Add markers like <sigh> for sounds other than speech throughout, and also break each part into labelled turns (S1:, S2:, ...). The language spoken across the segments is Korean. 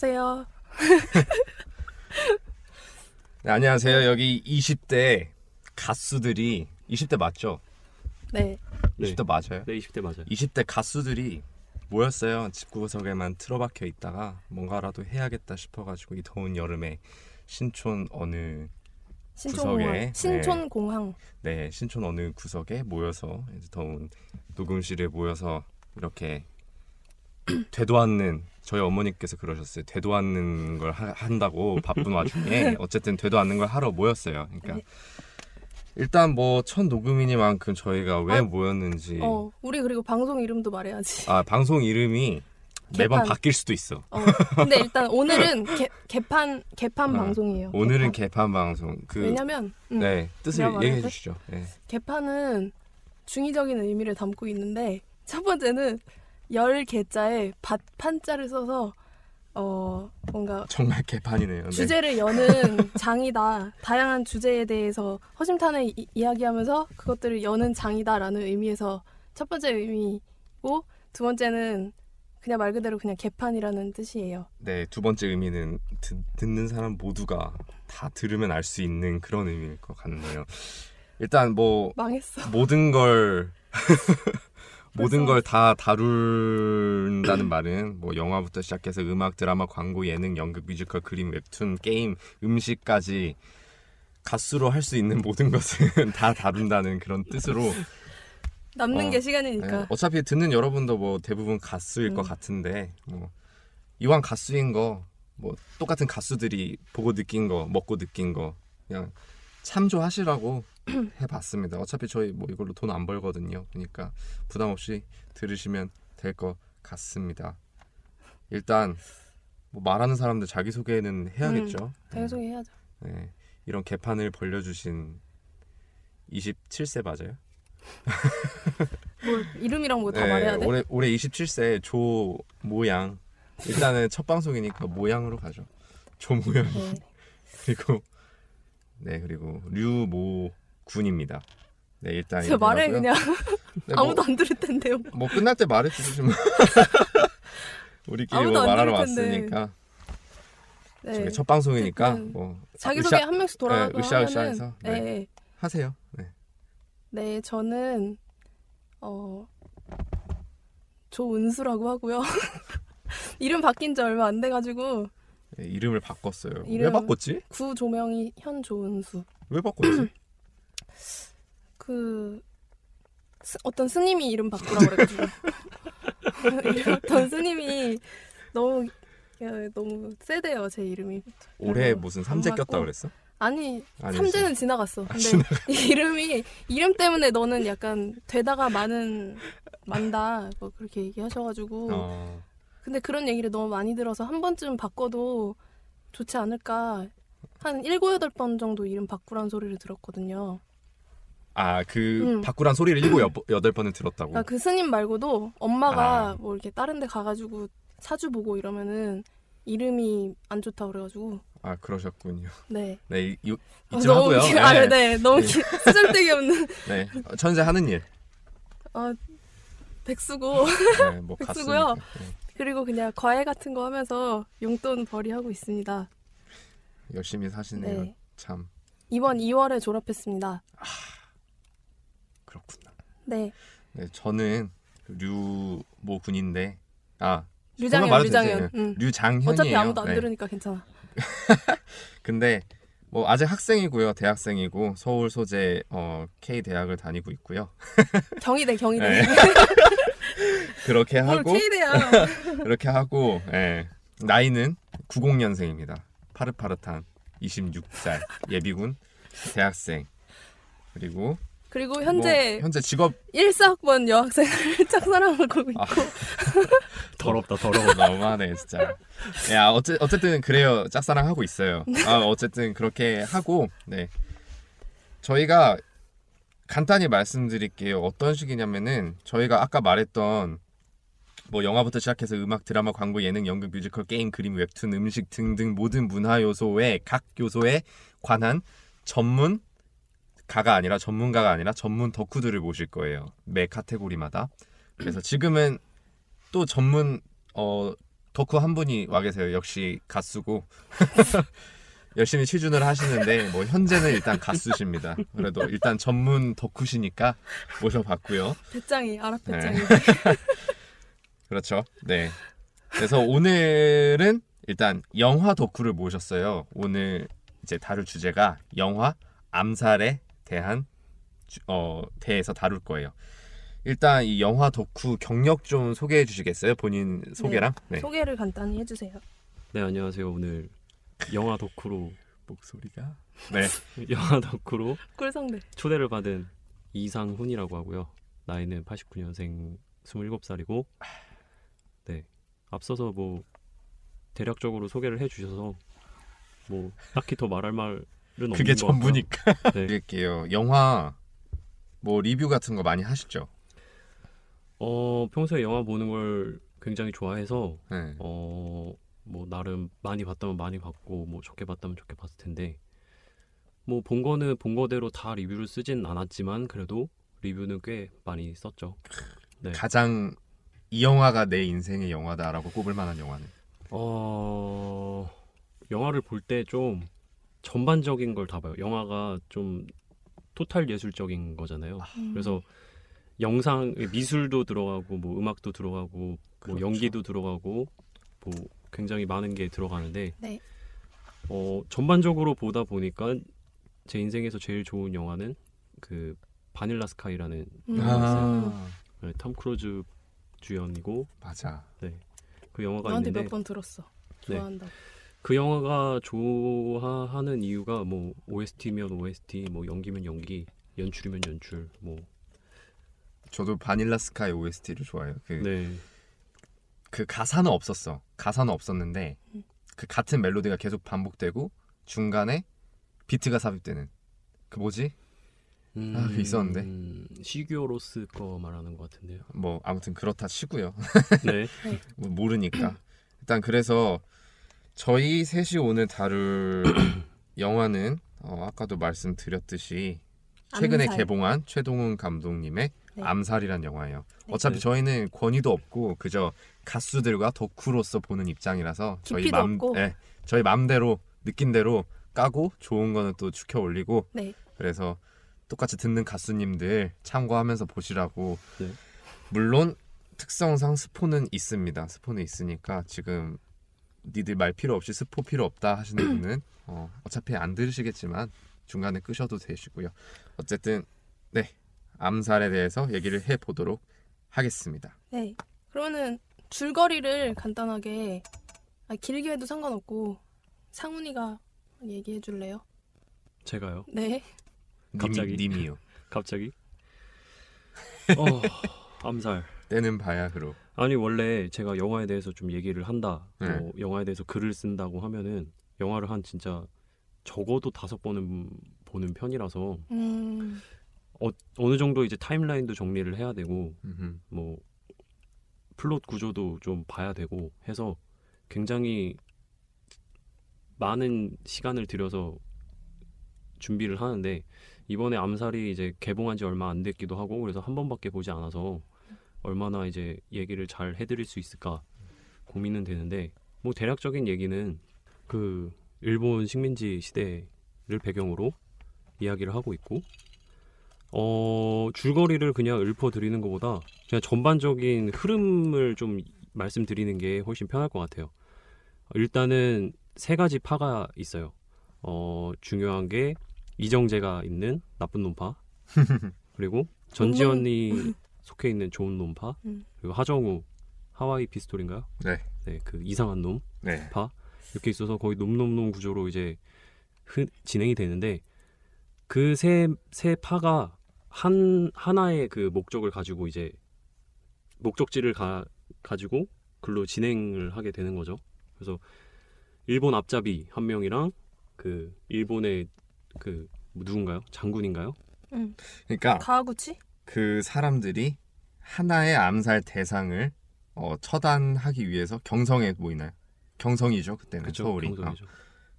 S1: 안녕하세요.
S2: 네, 안녕하세요. 여기 20대 가수들이 20대 맞죠?
S1: 네.
S2: 20대 맞아요?
S3: 네, 20대 맞아요.
S2: 20대 가수들이 모였어요. 집 구석에만 틀어박혀 있다가 뭔가라도 해야겠다 싶어가지고 이 더운 여름에 신촌 어느
S1: 신촌공항.
S2: 구석에,
S1: 신촌공항.
S2: 네 신촌 어느 구석에 모여서 이제 더운 녹음실에 모여서 이렇게 <clears throat> 되도 않는 저희 어머니께서 그러셨어요. 되도 않는 걸 하- 한다고 바쁜 와중에 <laughs> 어쨌든 되도 않는 걸 하러 모였어요. 그러니까
S1: 네.
S2: 일단 뭐 첫 녹음이니만큼 저희가 왜
S1: 아,
S2: 모였는지
S1: 어, 우리 그리고 방송 이름도 말해야지.
S2: 아 방송 이름이 <laughs> 매번
S1: 개판.
S2: 바뀔 수도 있어.
S1: 어. 근데 일단 오늘은 개, 개판 개판
S2: 어, <laughs>
S1: 방송이에요.
S2: 오늘은
S1: 개판.
S2: 개판 방송. 그
S1: 왜냐면 음,
S2: 네 뜻을 얘기해
S1: 돼?
S2: 주시죠. 네.
S1: 개판은 중의적인 의미를 담고 있는데 첫 번째는 열 개자에 밭 판자를 써서 어 뭔가
S2: 정말 개판이네요. 네.
S1: 주제를 여는 <laughs> 장이다. 다양한 주제에 대해서 허심탄회 이, 이야기하면서 그것들을 여는 장이다라는 의미에서 첫 번째 의미고 두 번째는 그냥 말 그대로 그냥 개판이라는 뜻이에요.
S2: 네, 두 번째 의미는 듣, 듣는 사람 모두가 다 들으면 알 수 있는 그런 의미일 것 같네요. 일단 뭐
S1: 망했어.
S2: 모든 걸 <laughs> 모든 걸 다 다룬다는 말은 뭐 영화부터 시작해서 음악, 드라마, 광고, 예능, 연극, 뮤지컬, 그림, 웹툰, 게임, 음식까지 가수로 할 수 있는 모든 것은 <laughs> 다 다룬다는 그런 뜻으로
S1: 남는
S2: 어,
S1: 게 시간이니까.
S2: 네, 어차피 듣는 여러분도 뭐 대부분 가수일 것
S1: 음.
S2: 같은데 뭐 이왕 가수인 거 뭐 똑같은 가수들이 보고 느낀 거 먹고 느낀 거 그냥 참조하시라고 <clears throat> 해봤습니다. 어차피 저희 뭐 이걸로 돈 안 벌거든요. 그러니까 부담 없이 들으시면 될 것 같습니다. 일단 뭐 말하는 사람들 자기 소개는 해야겠죠.
S1: 자기 소개 해야죠.
S2: 네, 이런 개판을 벌려주신 27세 맞아요?
S1: 뭐 이름이랑 뭐다
S2: 네,
S1: 말해야 돼?
S2: 올해 올해 27세 조 모양. 일단은 첫 방송이니까 모양으로 가죠. 조 모양.
S1: 네. <laughs>
S2: 그리고 네 그리고 류모 군입니다. 네 일단
S1: 제가 말해 그냥.
S2: 네,
S1: 아무도 안 들을 텐데요.
S2: 뭐, 뭐 끝날 때 말해주지 뭐. <laughs> 우리끼리
S1: 뭐안
S2: 말하러. 왔으니까
S1: 네.
S2: 첫 방송이니까
S1: 어쨌든
S2: 뭐
S1: 자기소개
S2: 으쌰-
S1: 한 명씩 돌아가고
S2: 네, 으쌰 으쌰 해서,
S1: 하면은
S2: 네.
S1: 네.
S2: 하세요. 네.
S1: 네, 저는 어 조은수라고 하고요. <laughs> 이름 바뀐 지 얼마 안 돼가지고
S2: 네, 이름을 바꿨어요. 왜
S1: 이름-
S2: 바꿨지?
S1: 구조명이 현 조은수.
S2: 왜 바꿨지? <clears throat>
S1: 그 스- 어떤 스님이 이름 바꾸라고 그래가지고 <laughs> 어떤 스님이 너무 야, 너무 세대요 제 이름이.
S2: 올해 무슨
S1: 안
S2: 삼재 꼈다
S1: 맞고.
S2: 그랬어?
S1: 아니
S2: 아니지.
S1: 삼재는 지나갔어.
S2: 아,
S1: 근데 이 <laughs> 이름이 이름 때문에 너는 약간 되다가 많은 만다 뭐 그렇게 얘기하셔가지고
S2: 어.
S1: 근데 그런 얘기를 너무 많이 들어서 한 번쯤 바꿔도 좋지 않을까 한 일곱 여덟 번 정도 이름 바꾸라는 소리를 들었거든요.
S2: 아, 그
S1: 음.
S2: 바꾸란 소리를 일곱 여- 여덟 번을 들었다고.
S1: 그러니까 그 스님 말고도 엄마가
S2: 아.
S1: 뭐 이렇게 다른 데 가가지고 사주 보고 이러면은 이름이 안 좋다 그래가지고
S2: 아, 그러셨군요.
S1: 네.
S2: 네, 이, 이,
S1: 어,
S2: 이쯤
S1: 너무
S2: 하고요.
S1: 기- 아,
S2: 네.
S1: 네. 너무
S2: 네.
S1: 기- 쓰잘데기 없는 <laughs>
S2: 네. 천재 하는 일.
S1: 아, 백수고
S2: 네, 뭐 <laughs>
S1: 백수고요.
S2: 네.
S1: 그리고 그냥 과외 같은 거 하면서 용돈 벌이 하고 있습니다.
S2: 열심히 사시네요.
S1: 네.
S2: 참
S1: 이번 2월에 졸업했습니다.
S2: 그렇구나.
S1: 네.
S2: 네, 저는 류모 군인데 아
S1: 류장현, 류장현. 응.
S2: 류장현이에요.
S1: 어차피 아무도 안
S2: 네.
S1: 들으니까 괜찮아. <laughs>
S2: 근데 뭐 아직 학생이고요. 대학생이고 서울 소재 어, K 대학을 다니고 있고요. <laughs>
S1: 경희대, 경희대.
S2: 네. <laughs> 그렇게
S1: 뭘
S2: 하고
S1: K대야.
S2: 그렇게 하고 예. 나이는 90년생입니다. 파릇파릇한 26살 예비군 대학생 그리고
S1: 그리고 현재
S2: 뭐, 현재 직업
S1: 1사학번 여학생을 <laughs> 짝사랑하고 있고
S2: 아. <laughs>
S3: 더럽다 더러워.
S2: 너무하네 진짜. 야 어째, 어쨌든 그래요 짝사랑 하고 있어요. 아 어쨌든 그렇게 하고 네 저희가 간단히 말씀드릴게요. 어떤 식이냐면은 저희가 아까 말했던 뭐 영화부터 시작해서 음악, 드라마, 광고, 예능, 연극, 뮤지컬, 게임, 그림, 웹툰, 음식 등등 모든 문화 요소의 각 요소에 관한 전문 가가 아니라 전문가가 아니라 전문 덕후들을 모실 거예요. 매 카테고리마다. 그래서 지금은 또 전문 어 덕후 한 분이 와 계세요. 역시 가수고 <laughs> 열심히 취준을 하시는데 뭐 현재는 일단 가수십니다. 그래도 일단 전문 덕후시니까 모셔봤고요.
S1: 배짱이 아랍
S2: 네.
S1: 배짱이. <laughs>
S2: 그렇죠. 네. 그래서 오늘은 일단 영화 덕후를 모셨어요. 오늘 이제 다룰 주제가 영화 암살에 대한 주- 어 대해서 다룰 거예요. 일단 이 영화 덕후 경력 좀 소개해 주시겠어요? 본인 소개랑. 네.
S1: 소개를 간단히 해주세요.
S3: 네 안녕하세요. 오늘 영화 덕후로
S2: 목소리가. 네. <laughs>
S3: 영화 덕후로
S1: 꿀성대.
S3: 초대를 받은 이상훈이라고 하고요. 나이는 89년생 27살이고 네 앞서서 뭐 대략적으로 소개를 해주셔서 뭐 딱히 더 말할 없는
S2: 그게. 전부니까.
S3: 네. <laughs>
S2: 드릴게요. 영화 뭐 리뷰 같은 거 많이 하시죠?
S3: 어 평소에 영화 보는 걸 굉장히 좋아해서
S2: 네.
S3: 어뭐 나름 많이 봤다면 많이 봤고 뭐 적게 봤다면 적게 봤을 텐데 뭐 본 거는 본 거대로 다 리뷰를 쓰진 않았지만 그래도 리뷰는 꽤 많이 썼죠. 네.
S2: 가장 이 영화가 내 인생의 영화다라고 꼽을 만한 영화는
S3: 어 영화를 볼 때 좀 전반적인 걸 다 봐요. 영화가 좀 토탈 예술적인 거잖아요.
S1: 음.
S3: 그래서 영상 미술도 들어가고 뭐 음악도 들어가고 뭐
S2: 그렇죠.
S3: 연기도 들어가고 뭐 굉장히 많은 게 들어가는데
S1: 네.
S3: 어 전반적으로 보다 보니까 제 인생에서 제일 좋은 영화는 그 Vanilla Sky라는
S1: 음.
S2: 아
S3: 네, 톰 크루즈 주연이고
S2: 맞아.
S3: 그 영화가 있는데
S1: 몇 번 들었어.
S3: 네.
S1: 좋아한다.
S3: 그 영화가 좋아하는 이유가 뭐 OST면 OST, 뭐 연기면 연기, 연출이면 연출, 뭐
S2: 저도 바닐라 스카이 OST를 좋아해요. 그
S3: 네.
S2: 그 가사는 없었어. 가사는 없었는데
S1: 음.
S2: 그 같은 멜로디가 계속 반복되고 중간에 비트가 삽입되는 그 뭐지? 아, 그 있었는데.
S3: 음, 시규어로스 거 말하는 것 같은데요.
S2: 뭐 아무튼 그렇다 치고요.
S3: 네. <laughs>
S2: 뭐 모르니까 일단 그래서 저희 셋이 오늘 다룰 <clears throat> 영화는 어, 아까도 말씀드렸듯이 최근에
S1: 암살.
S2: 개봉한 최동훈 감독님의
S1: 네.
S2: 암살이란 영화예요.
S1: 네.
S2: 어차피
S3: 네.
S2: 저희는 권위도 없고 그저 가수들과 덕후로서 보는 입장이라서 저희 맘. 예, 저희 맘대로 느낀 대로 까고 좋은 거는 또 추켜 올리고
S1: 네.
S2: 그래서 똑같이 듣는 가수님들 참고하면서 보시라고.
S3: 네.
S2: 물론 특성상 스포는 있습니다. 스포는 있으니까 지금 니들 말 필요 없이 스포 필요 없다 하시는 <clears throat> 분은 어, 어차피 안 들으시겠지만 중간에 끄셔도 되시고요. 어쨌든 네 암살에 대해서 얘기를 해 보도록 하겠습니다.
S1: 네. 그러면은 줄거리를 간단하게 아, 길게 해도 상관없고 상훈이가 얘기해 줄래요?
S3: 제가요.
S1: 네.
S3: 갑자기?
S2: 님이, 님이요. <laughs>
S3: 갑자기. <laughs> 어, 암살.
S2: 때는 바야흐로.
S3: 아니 원래 제가 영화에 대해서 좀 얘기를 한다,
S2: 네.
S3: 뭐 영화에 대해서 글을 쓴다고 하면은 영화를 한 진짜 적어도 다섯 번은 보는 편이라서
S1: 음.
S3: 어, 어느 정도 이제 timeline도 정리를 해야 되고
S2: 음흠.
S3: 뭐 플롯 구조도 좀 봐야 되고 해서 굉장히 많은 시간을 들여서 준비를 하는데 이번에 암살이 이제 개봉한 지 얼마 안 됐기도 하고 그래서 한 번밖에 보지 않아서 얼마나 이제 얘기를 잘 해드릴 수 있을까 고민은 되는데 뭐 대략적인 얘기는 그 일본 식민지 시대를 배경으로 이야기를 하고 있고 어 줄거리를 그냥 읊어드리는 것보다 그냥 전반적인 흐름을 좀 말씀드리는 게 훨씬 편할 것 같아요. 일단은 세 가지 파가 있어요. 어 중요한 게 이정재가 있는 나쁜 놈파 <laughs> 그리고 전지현이 속해 있는 좋은 놈파
S1: 음.
S3: 그리고 하정우 하와이 피스톨인가요?
S2: 네.
S3: 네, 그 이상한 놈
S2: 네.
S3: 파 이렇게 있어서 거의 놈놈놈 구조로 이제 흐, 진행이 되는데 그세세 파가 한 하나의 그 목적을 가지고 이제 목적지를 가, 가지고 글로 진행을 하게 되는 거죠. 그래서 일본 앞잡이 한 명이랑 그 일본의 그 누군가요? 장군인가요?
S1: 음.
S2: 그러니까
S1: 가구치?
S2: 그 사람들이 하나의 암살 대상을 어, 처단하기 위해서 경성에 모이나요? 경성이죠 그때는
S3: 그쵸,
S2: 서울이
S3: 경성이죠.
S2: 어,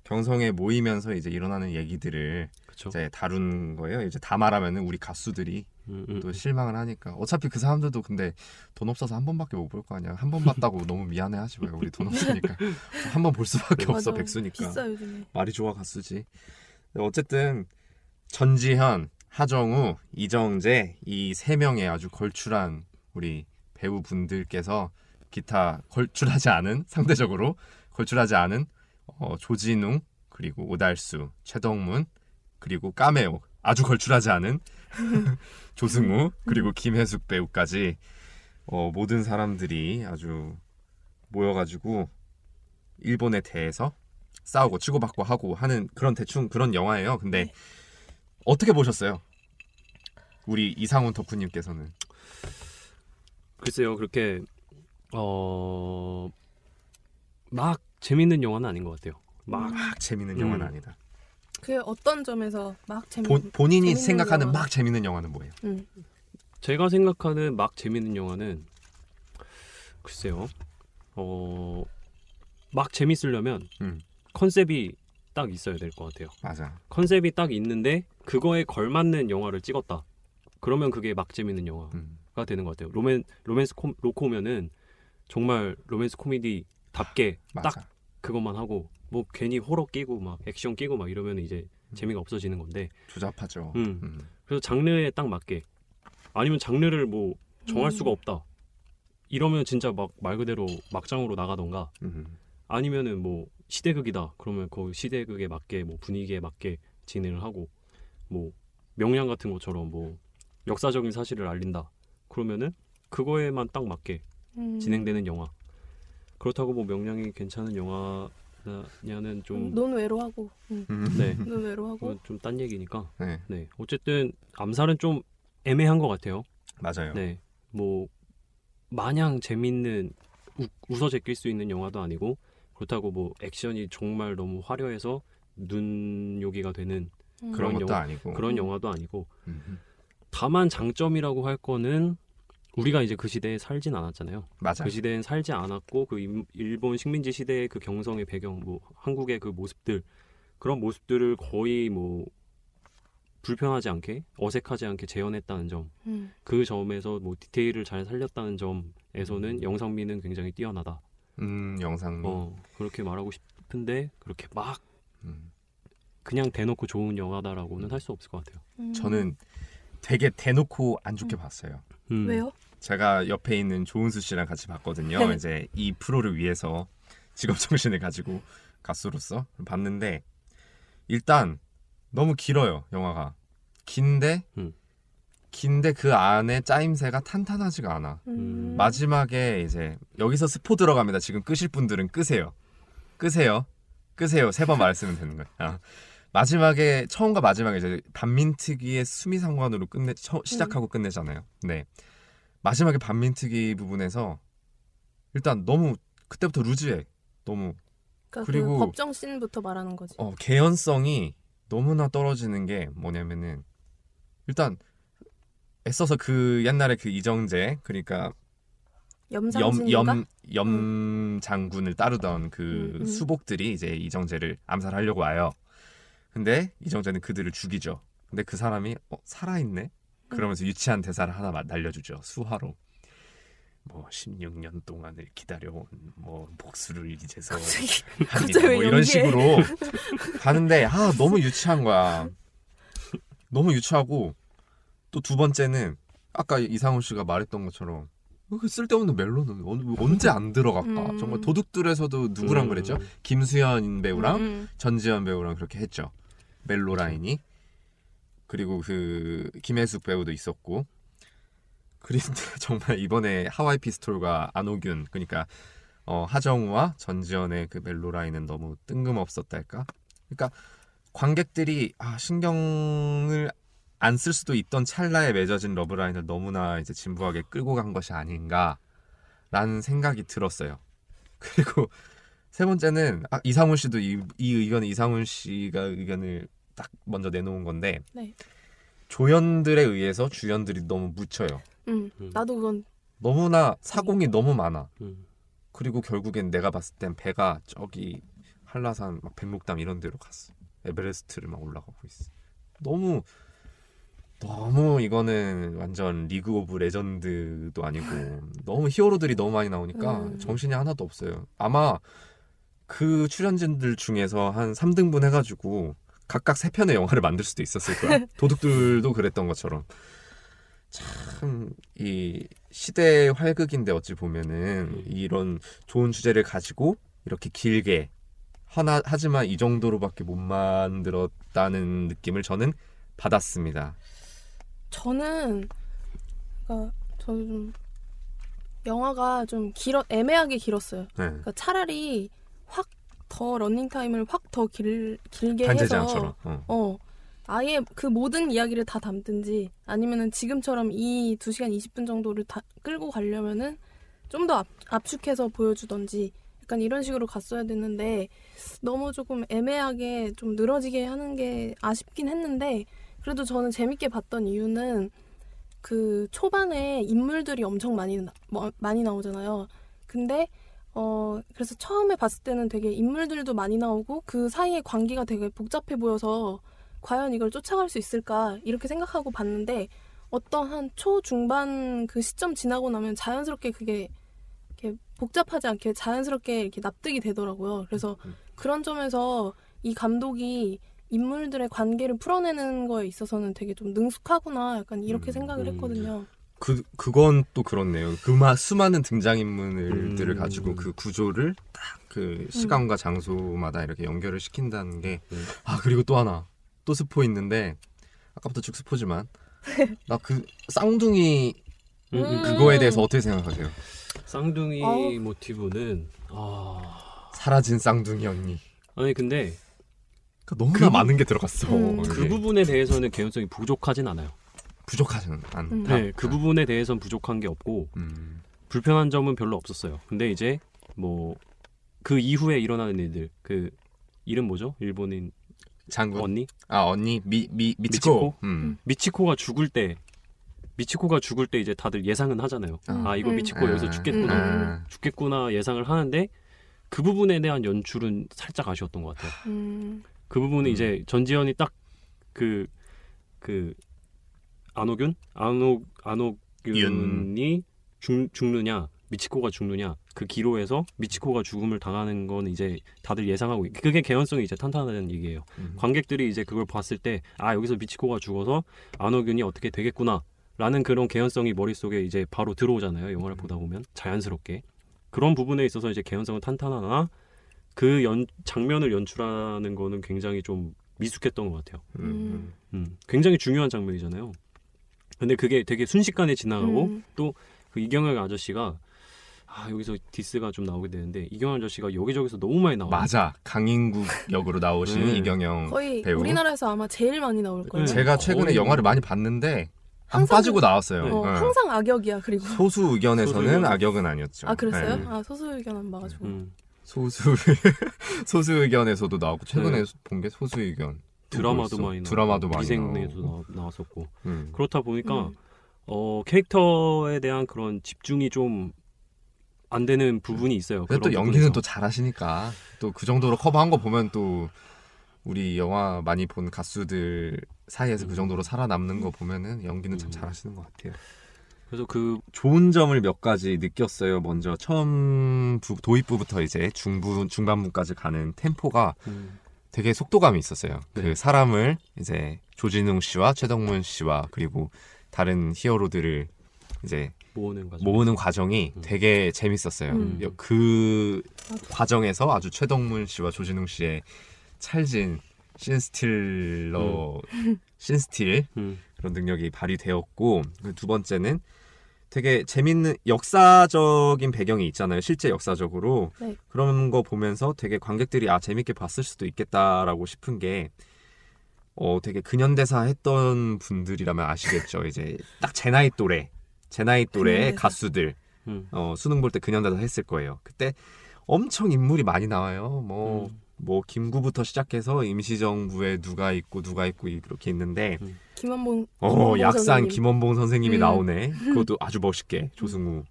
S2: 경성에 모이면서 이제 일어나는 얘기들을
S3: 그렇죠.
S2: 이제 다룬 거예요. 이제 다 말하면은 우리 가수들이
S3: 음, 음.
S2: 또 실망을 하니까 어차피 그 사람들도 근데 돈 없어서 한 번밖에 못 볼 거 아니야 한 번 봤다고 너무 미안해 하지 마요 우리 돈 없으니까 <laughs> 한 번 볼 수밖에 없어. 백수니까
S1: 비싸 요즘에.
S2: 말이 좋아 갔으지 어쨌든 전지현 하정우 이정재 이 세 명의 아주 걸출한 우리 배우분들께서 기타 걸출하지 않은 상대적으로 걸출하지 않은 어, 조진웅 그리고 오달수 최덕문 그리고 까메오 아주 걸출하지 않은 <laughs> 조승우 그리고 김혜숙 배우까지 어, 모든 사람들이 아주 모여가지고 일본에 대해서 싸우고 치고받고 하고 하는 그런 대충 그런 영화예요. 근데
S1: 네.
S2: 어떻게 보셨어요? 우리 이상훈 덕후님께서는
S3: 글쎄요 그렇게 어, 막 재밌는 영화는 아닌 것 같아요. 막
S2: 막 재밌는
S3: 음.
S2: 영화는 아니다.
S1: 그 어떤 점에서 막 재밌.
S2: 본, 본인이
S1: 재밌는
S2: 생각하는
S1: 영화.
S2: 막 재밌는 영화는 뭐예요?
S1: 음.
S3: 제가 생각하는 막 재밌는 영화는 글쎄요. 어, 막 재밌으려면
S2: 음.
S3: 컨셉이 딱 있어야 될 것 같아요.
S2: 맞아.
S3: 컨셉이 딱 있는데 그거에 걸맞는 영화를 찍었다. 그러면 그게 막 재밌는 영화가
S2: 음.
S3: 되는 것 같아요. 로맨 로맨스 코, 로코면은 정말 로맨스 코미디답게 <laughs>
S2: 맞아.
S3: 딱 그것만 하고 뭐 괜히 호러 끼고 막 액션 끼고 막 이러면 이제
S2: 음.
S3: 재미가 없어지는 건데
S2: 조잡하죠.
S3: 음.
S2: 음.
S3: 그래서 장르에 딱 맞게 아니면 장르를 뭐 정할
S1: 음.
S3: 수가 없다. 이러면 진짜 막 말 그대로 막장으로 나가던가
S2: 음.
S3: 아니면은 뭐 시대극이다. 그러면 그 시대극에 맞게 뭐 분위기에 맞게 진행을 하고 뭐 명량 같은 것처럼 뭐 역사적인 사실을 알린다. 그러면은 그거에만 딱 맞게
S1: 음.
S3: 진행되는 영화. 그렇다고 뭐 명량이 괜찮은 영화냐는 좀
S1: 논외로하고. 음.
S2: 음.
S3: 네. <laughs>
S1: 논외로하고.
S3: 좀 딴 얘기니까.
S2: 네,
S3: 네. 어쨌든 암살은 좀 애매한 것 같아요.
S2: 맞아요.
S3: 네. 뭐 마냥 재밌는 우, 웃어 제낄 수 있는 영화도 아니고 그렇다고 뭐 액션이 정말 너무 화려해서 눈요기가 되는
S1: 음.
S2: 그런 것도
S3: 영화-
S2: 아니고.
S3: 그런
S1: 음.
S3: 영화도 아니고
S2: 음.
S3: 다만 장점이라고 할 거는 우리가 이제 그 시대에 살진 않았잖아요.
S2: 맞아.
S3: 그 시대엔 살지 않았고 그 임- 일본 식민지 시대의 그 경성의 배경, 뭐 한국의 그 모습들 그런 모습들을 거의 뭐 불편하지 않게 어색하지 않게 재현했다는 점,
S1: 음.
S3: 그 점에서 뭐 디테일을 잘 살렸다는 점에서는 영상미는 굉장히 뛰어나다.
S2: 음, 영상.
S3: 어 그렇게 말하고 싶은데 그렇게 막
S2: 음.
S3: 그냥 대놓고 좋은 영화다라고는 할 수 없을 것 같아요.
S1: 음.
S2: 저는 되게 대놓고 안 좋게 봤어요.
S3: 음.
S1: 왜요?
S2: 제가 옆에 있는 조은수 씨랑 같이 봤거든요.
S1: 네.
S2: 이제 이 프로를 위해서 직업 정신을 가지고 가수로서 봤는데 일단 너무 길어요 영화가 긴데
S3: 음.
S2: 긴데 그 안에 짜임새가 탄탄하지가 않아.
S3: 음.
S2: 마지막에 이제 여기서 스포 들어갑니다. 지금 끄실 분들은 끄세요. 끄세요. 끄세요. 세 번 말씀은 되는 거예요. 아. 마지막에 처음과 마지막에 이제 반민특위의 수미상관으로 끝내 처- 시작하고 끝내잖아요. 네. 마지막에 반민특위 부분에서 일단 너무 그때부터 루즈해. 너무
S1: 그러니까
S2: 그리고-
S1: 그 법정 씬부터 말하는 거지.
S2: 어, 개연성이 너무나 떨어지는 게 뭐냐면은 일단 애써서 그 옛날에 그 이정재 그러니까
S1: 염상진인가?
S2: 염, 염, 염 장군을 따르던 그
S1: 음, 음.
S2: 수복들이 이제 이정재를 암살하려고 와요. 근데 이정재는 그들을 죽이죠. 근데 그 사람이 어, 살아있네? 그러면서
S1: 음.
S2: 유치한 대사를 하나 마- 날려주죠. 수화로. 뭐 16년 동안을 기다려온 뭐 복수를 이제서
S1: 갑자기 <laughs>
S2: 뭐 이런? 식으로 가는데 아 너무 유치한 거야. 너무 유치하고 또 두 번째는 아까 이상훈 씨가 말했던 것처럼 그 쓸데없는 멜로는 언- 언제 안 들어갈까?
S1: 음.
S2: 정말 도둑들에서도 누구랑
S3: 음.
S2: 그랬죠? 김수현 배우랑
S1: 음,
S2: 전지현 배우랑 그렇게 했죠. 멜로 라인이 그리고 그 김해숙 배우도 있었고 그런데 <laughs> 정말 이번에 하와이 피스톨과 안옥윤 그러니까 어, 하정우와 전지현의 그 멜로 라인은 너무 뜬금없었달까? 그러니까 관객들이 아, 신경을 안 쓸 수도 있던 찰나에 맺어진 러브 라인을 너무나 이제 진부하게 끌고 간 것이 아닌가라는 생각이 들었어요. <laughs> 그리고 세 번째는 아, 이상훈 씨도 이, 이 의견은 이상훈 씨가 의견을 딱 먼저 내놓은 건데
S1: 네.
S2: 조연들에 의해서 주연들이 너무 묻혀요.
S1: 음.
S3: 음.
S1: 나도 그건
S2: 너무나 사공이 너무 많아.
S3: 음.
S2: 그리고 결국엔 내가 봤을 땐 배가 저기 한라산 막 백록담 이런 데로 갔어. 에베레스트를 막 올라가고 있어. 너무 너무 이거는 완전 리그 오브 레전드도 아니고 너무 히어로들이 너무 많이 나오니까
S1: 음.
S2: 정신이 하나도 없어요. 아마 그 출연진들 중에서 한 3등분 해가지고 각각 세 편의 영화를 만들 수도 있었을 거야. <laughs> 도둑들도 그랬던 것처럼. 참 이 시대의 활극인데 어찌 보면은 이런 좋은 주제를 가지고 이렇게 길게 하나 하지만 이 정도로밖에 못 만들었다는 느낌을 저는 받았습니다.
S1: 저는 그러니까 저는 좀 영화가 좀 길어 애매하게 길었어요.
S2: 네.
S1: 그러니까 차라리 확 더 러닝 타임을 확 더길 길게
S2: 반제왕처럼.
S1: 해서
S2: 어.
S1: 어 아예 그 모든 이야기를 다 담든지 아니면은 지금처럼 이 2시간 20분 정도를 다 끌고 가려면은 좀 더 압축해서 보여주던지 약간 이런 식으로 갔어야 됐는데 너무 조금 애매하게 좀 늘어지게 하는 게 아쉽긴 했는데 그래도 저는 재밌게 봤던 이유는 그 초반에 인물들이 엄청 많이 나, 뭐, 많이 나오잖아요. 근데 어 그래서 처음에 봤을 때는 되게 인물들도 많이 나오고 그 사이의 관계가 되게 복잡해 보여서 과연 이걸 쫓아갈 수 있을까 이렇게 생각하고 봤는데 어떠한 초중반 그 시점 지나고 나면 자연스럽게 그게 이렇게 복잡하지 않게 자연스럽게 이렇게 납득이 되더라고요. 그래서 그런 점에서 이 감독이 인물들의 관계를 풀어내는 거에 있어서는 되게 좀 능숙하구나 약간 이렇게
S2: 음,
S1: 생각을
S3: 음.
S1: 했거든요.
S2: 그 그건 또 그렇네요. 그마 수많은 등장인물들을
S3: 음.
S2: 가지고 그 구조를 딱 그 시간과 장소마다 이렇게 연결을 시킨다는 게
S3: 네.
S2: 아 그리고 또 하나 또 스포 있는데 아까부터 쭉 스포지만 <laughs> 나 그 쌍둥이
S3: 음, 음.
S2: 그거에 대해서 어떻게 생각하세요?
S3: 쌍둥이
S1: 어.
S3: 모티브는 아
S2: 사라진 쌍둥이 언니.
S3: 아니 근데
S2: 그러니까 너무나
S3: 그 부-
S2: 많은 게 들어갔어.
S1: 음.
S3: 그 부분에 대해서는 개연성이 부족하진 않아요.
S2: 부족하지는 않다.
S1: 음.
S3: 네, 그 부분에 대해서는 부족한 게 없고
S2: 음.
S3: 불편한 점은 별로 없었어요. 근데 이제 뭐 그 이후에 일어나는 일들 그 이름 뭐죠? 일본인
S2: 장군.
S3: 언니
S2: 아 언니 미 미 미치코.
S3: 미치코?
S2: 음.
S3: 미치코가 죽을 때 미치코가 죽을 때 이제 다들 예상은 하잖아요.
S2: 아.
S3: 아 이거
S1: 음.
S3: 미치코 여기서
S2: 아.
S3: 죽겠구나,
S2: 아.
S3: 죽겠구나 예상을 하는데 그 부분에 대한 연출은 살짝 아쉬웠던 것 같아요.
S1: 음,
S3: 그 부분은
S2: 음.
S3: 이제 전지현이 딱 그 그 안호균 안호 안호균이 죽, 죽느냐 미치코가 죽느냐 그 기로에서 미치코가 죽음을 당하는 건 이제 다들 예상하고 있- 그게 개연성이 이제 탄탄하다는 얘기예요.
S2: 음.
S3: 관객들이 이제 그걸 봤을 때 아 여기서 미치코가 죽어서 안호균이 어떻게 되겠구나 라는 그런 개연성이 머릿속에 이제 바로 들어오잖아요 영화를
S2: 음.
S3: 보다 보면 자연스럽게 그런 부분에 있어서 이제 개연성은 탄탄하나 그 연, 장면을 연출하는 거는 굉장히 좀 미숙했던 것 같아요
S2: 음.
S3: 음, 굉장히 중요한 장면이잖아요 근데 그게 되게 순식간에 지나가고
S1: 음.
S3: 그 이경영 아저씨가 아 여기서 디스가 좀 나오게 되는데 이경영 아저씨가 여기저기서 너무 많이 나와요
S2: 맞아 강인국 역으로 나오신 <laughs>
S3: 네.
S2: 이경영
S1: 거의
S2: 배우.
S1: 우리나라에서 아마 제일 많이 나올 거예요.
S3: 네.
S2: 제가 최근에
S3: 거의
S2: 영화를
S3: 뭐-
S2: 많이 봤는데 안
S1: 항상
S2: 빠지고
S1: 그-
S2: 나왔어요.
S3: 네.
S1: 어,
S2: 네.
S1: 항상 악역이야 그리고.
S2: 소수 의견에서는
S3: 소수 의견.
S2: 악역은 아니었죠.
S1: 아 그랬어요?
S2: 네.
S1: 아 소수 의견 안 봐가지고.
S3: 음,
S2: 소수 <laughs> 소수 의견에서도 나오고 최근에
S3: 네.
S2: 본게 소수 의견. 또
S3: 드라마도
S2: 뭐
S3: 많이? 나오고
S2: 드라마도 많이
S3: 미생에도 나왔었고
S2: 음.
S3: 그렇다 보니까
S1: 음.
S3: 어 캐릭터에 대한 그런 집중이 좀 안 되는 부분이 있어요.
S2: 근데 또 연기는
S3: 부분에서.
S2: 또 잘하시니까 또 그 정도로 커버한 거 보면 또 우리 영화 많이 본 가수들 사이에서 그
S3: 음.
S2: 정도로 살아남는 거 보면은 연기는 참
S3: 음.
S2: 잘하시는 것 같아요.
S3: 그래서 그
S2: 좋은 점을 몇 가지 느꼈어요. 먼저 처음 부- 도입부부터 이제 중부 중반부까지 가는 템포가
S3: 음,
S2: 되게 속도감이 있었어요.
S3: 네.
S2: 그 사람을 이제 조진웅 씨와 최덕문 씨와 그리고 다른 히어로들을 이제
S3: 모으는 과정.
S2: 모으는 과정이
S3: 음.
S2: 되게 재밌었어요.
S1: 음.
S2: 여- 그. 과정에서 아주 최덕문 씨와 조진웅 씨의 찰진 신스틸러 신스틸
S3: 음,
S2: 그런 능력이 발휘되었고 그두 번째는 되게 재밌는 역사적인 배경이 있잖아요. 실제 역사적으로
S1: 네.
S2: 그런 거 보면서 되게 관객들이 아 재밌게 봤을 수도 있겠다라고 싶은 게 어, 되게 근현대사 했던 분들이라면 아시겠죠. 이제 딱 제 나이 또래, 제 나이
S1: 근현대사.
S2: 가수들
S3: 음,
S2: 어, 수능 볼 때 근현대사 했을 거예요. 그때 엄청 인물이 많이 나와요. 뭐,
S3: 음.
S2: 뭐 김구부터 시작해서 임시정부에 누가 있고 누가 있고 이렇게 있는데
S1: 김원봉.
S2: 어,
S1: 김원봉
S2: 약산
S1: 선생님.
S2: 김원봉 선생님이
S1: 음.
S2: 나오네. 그것도 <laughs> 아주 멋있게 조승우.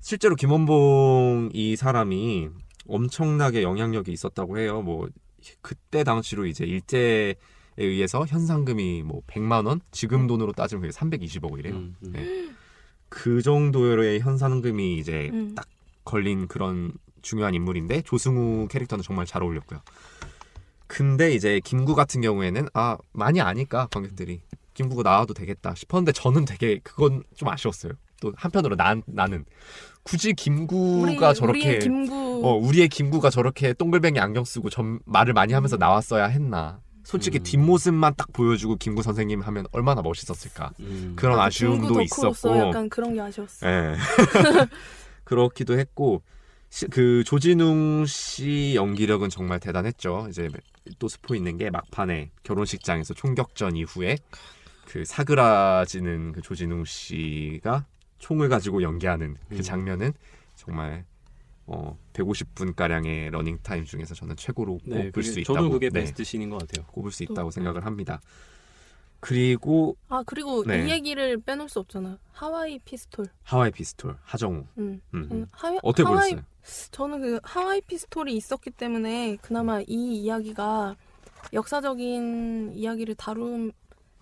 S2: 실제로 김원봉 이 사람이 엄청나게 영향력이 있었다고 해요. 뭐 그때 당시로 이제 일제 의해서 현상금이 뭐 100만 원, 지금 돈으로 따지면 그게 320억이래요.
S3: 음, 음.
S2: 네. 그 정도의 현상금이 이제
S1: 음.
S2: 딱 걸린 그런 중요한 인물인데 조승우 캐릭터는 정말 잘 어울렸고요. 근데 이제 김구 같은 경우에는 아 많이 아니까 관객들이 김구가 나와도 되겠다 싶었는데 저는 되게 그건 좀 아쉬웠어요. 또 한편으로 난 나는 굳이 김구가
S1: 우리,
S2: 저렇게
S1: 우리의 김구
S2: 어 우리의 김구가 저렇게 동글뱅이 안경 쓰고 점, 말을 많이 하면서 나왔어야 했나. 솔직히
S3: 음.
S2: 뒷모습만 딱 보여주고 김구 선생님 하면 얼마나 멋있었을까.
S3: 음.
S2: 그런
S1: 아,
S2: 아쉬움도
S1: 김구 덕후로서
S2: 있었고.
S1: 약간 그런 게 아쉬웠어.
S2: 예. <laughs> 그렇기도 했고 시- 그 조진웅 씨 연기력은 정말 대단했죠. 이제 또 스포 있는 게 막판에 결혼식장에서 총격전 이후에 그 사그라지는 그 조진웅 씨가 총을 가지고 연기하는 그
S3: 음.
S2: 장면은 정말 어 150분 가량의 러닝 타임 중에서 저는 최고로
S3: 네,
S2: 꼽을
S3: 그게,
S2: 수 있다고
S3: 저도 그게
S2: 네,
S3: 베스트 씬인 것 같아요.
S2: 꼽을 수
S1: 또,
S2: 있다고
S1: 네.
S2: 생각을 합니다. 그리고
S1: 아 그리고
S2: 네.
S1: 이 얘기를 빼놓을 수 없잖아. 하와이 피스톨.
S2: 하와이 피스톨 하정우
S1: 음.
S2: 음, 음.
S1: 하와,
S2: 어떻게
S1: 하와이
S2: 보셨어요?
S1: 저는 그 하와이 피스톨이 있었기 때문에 그나마 이 이야기가 역사적인 이야기를 다룬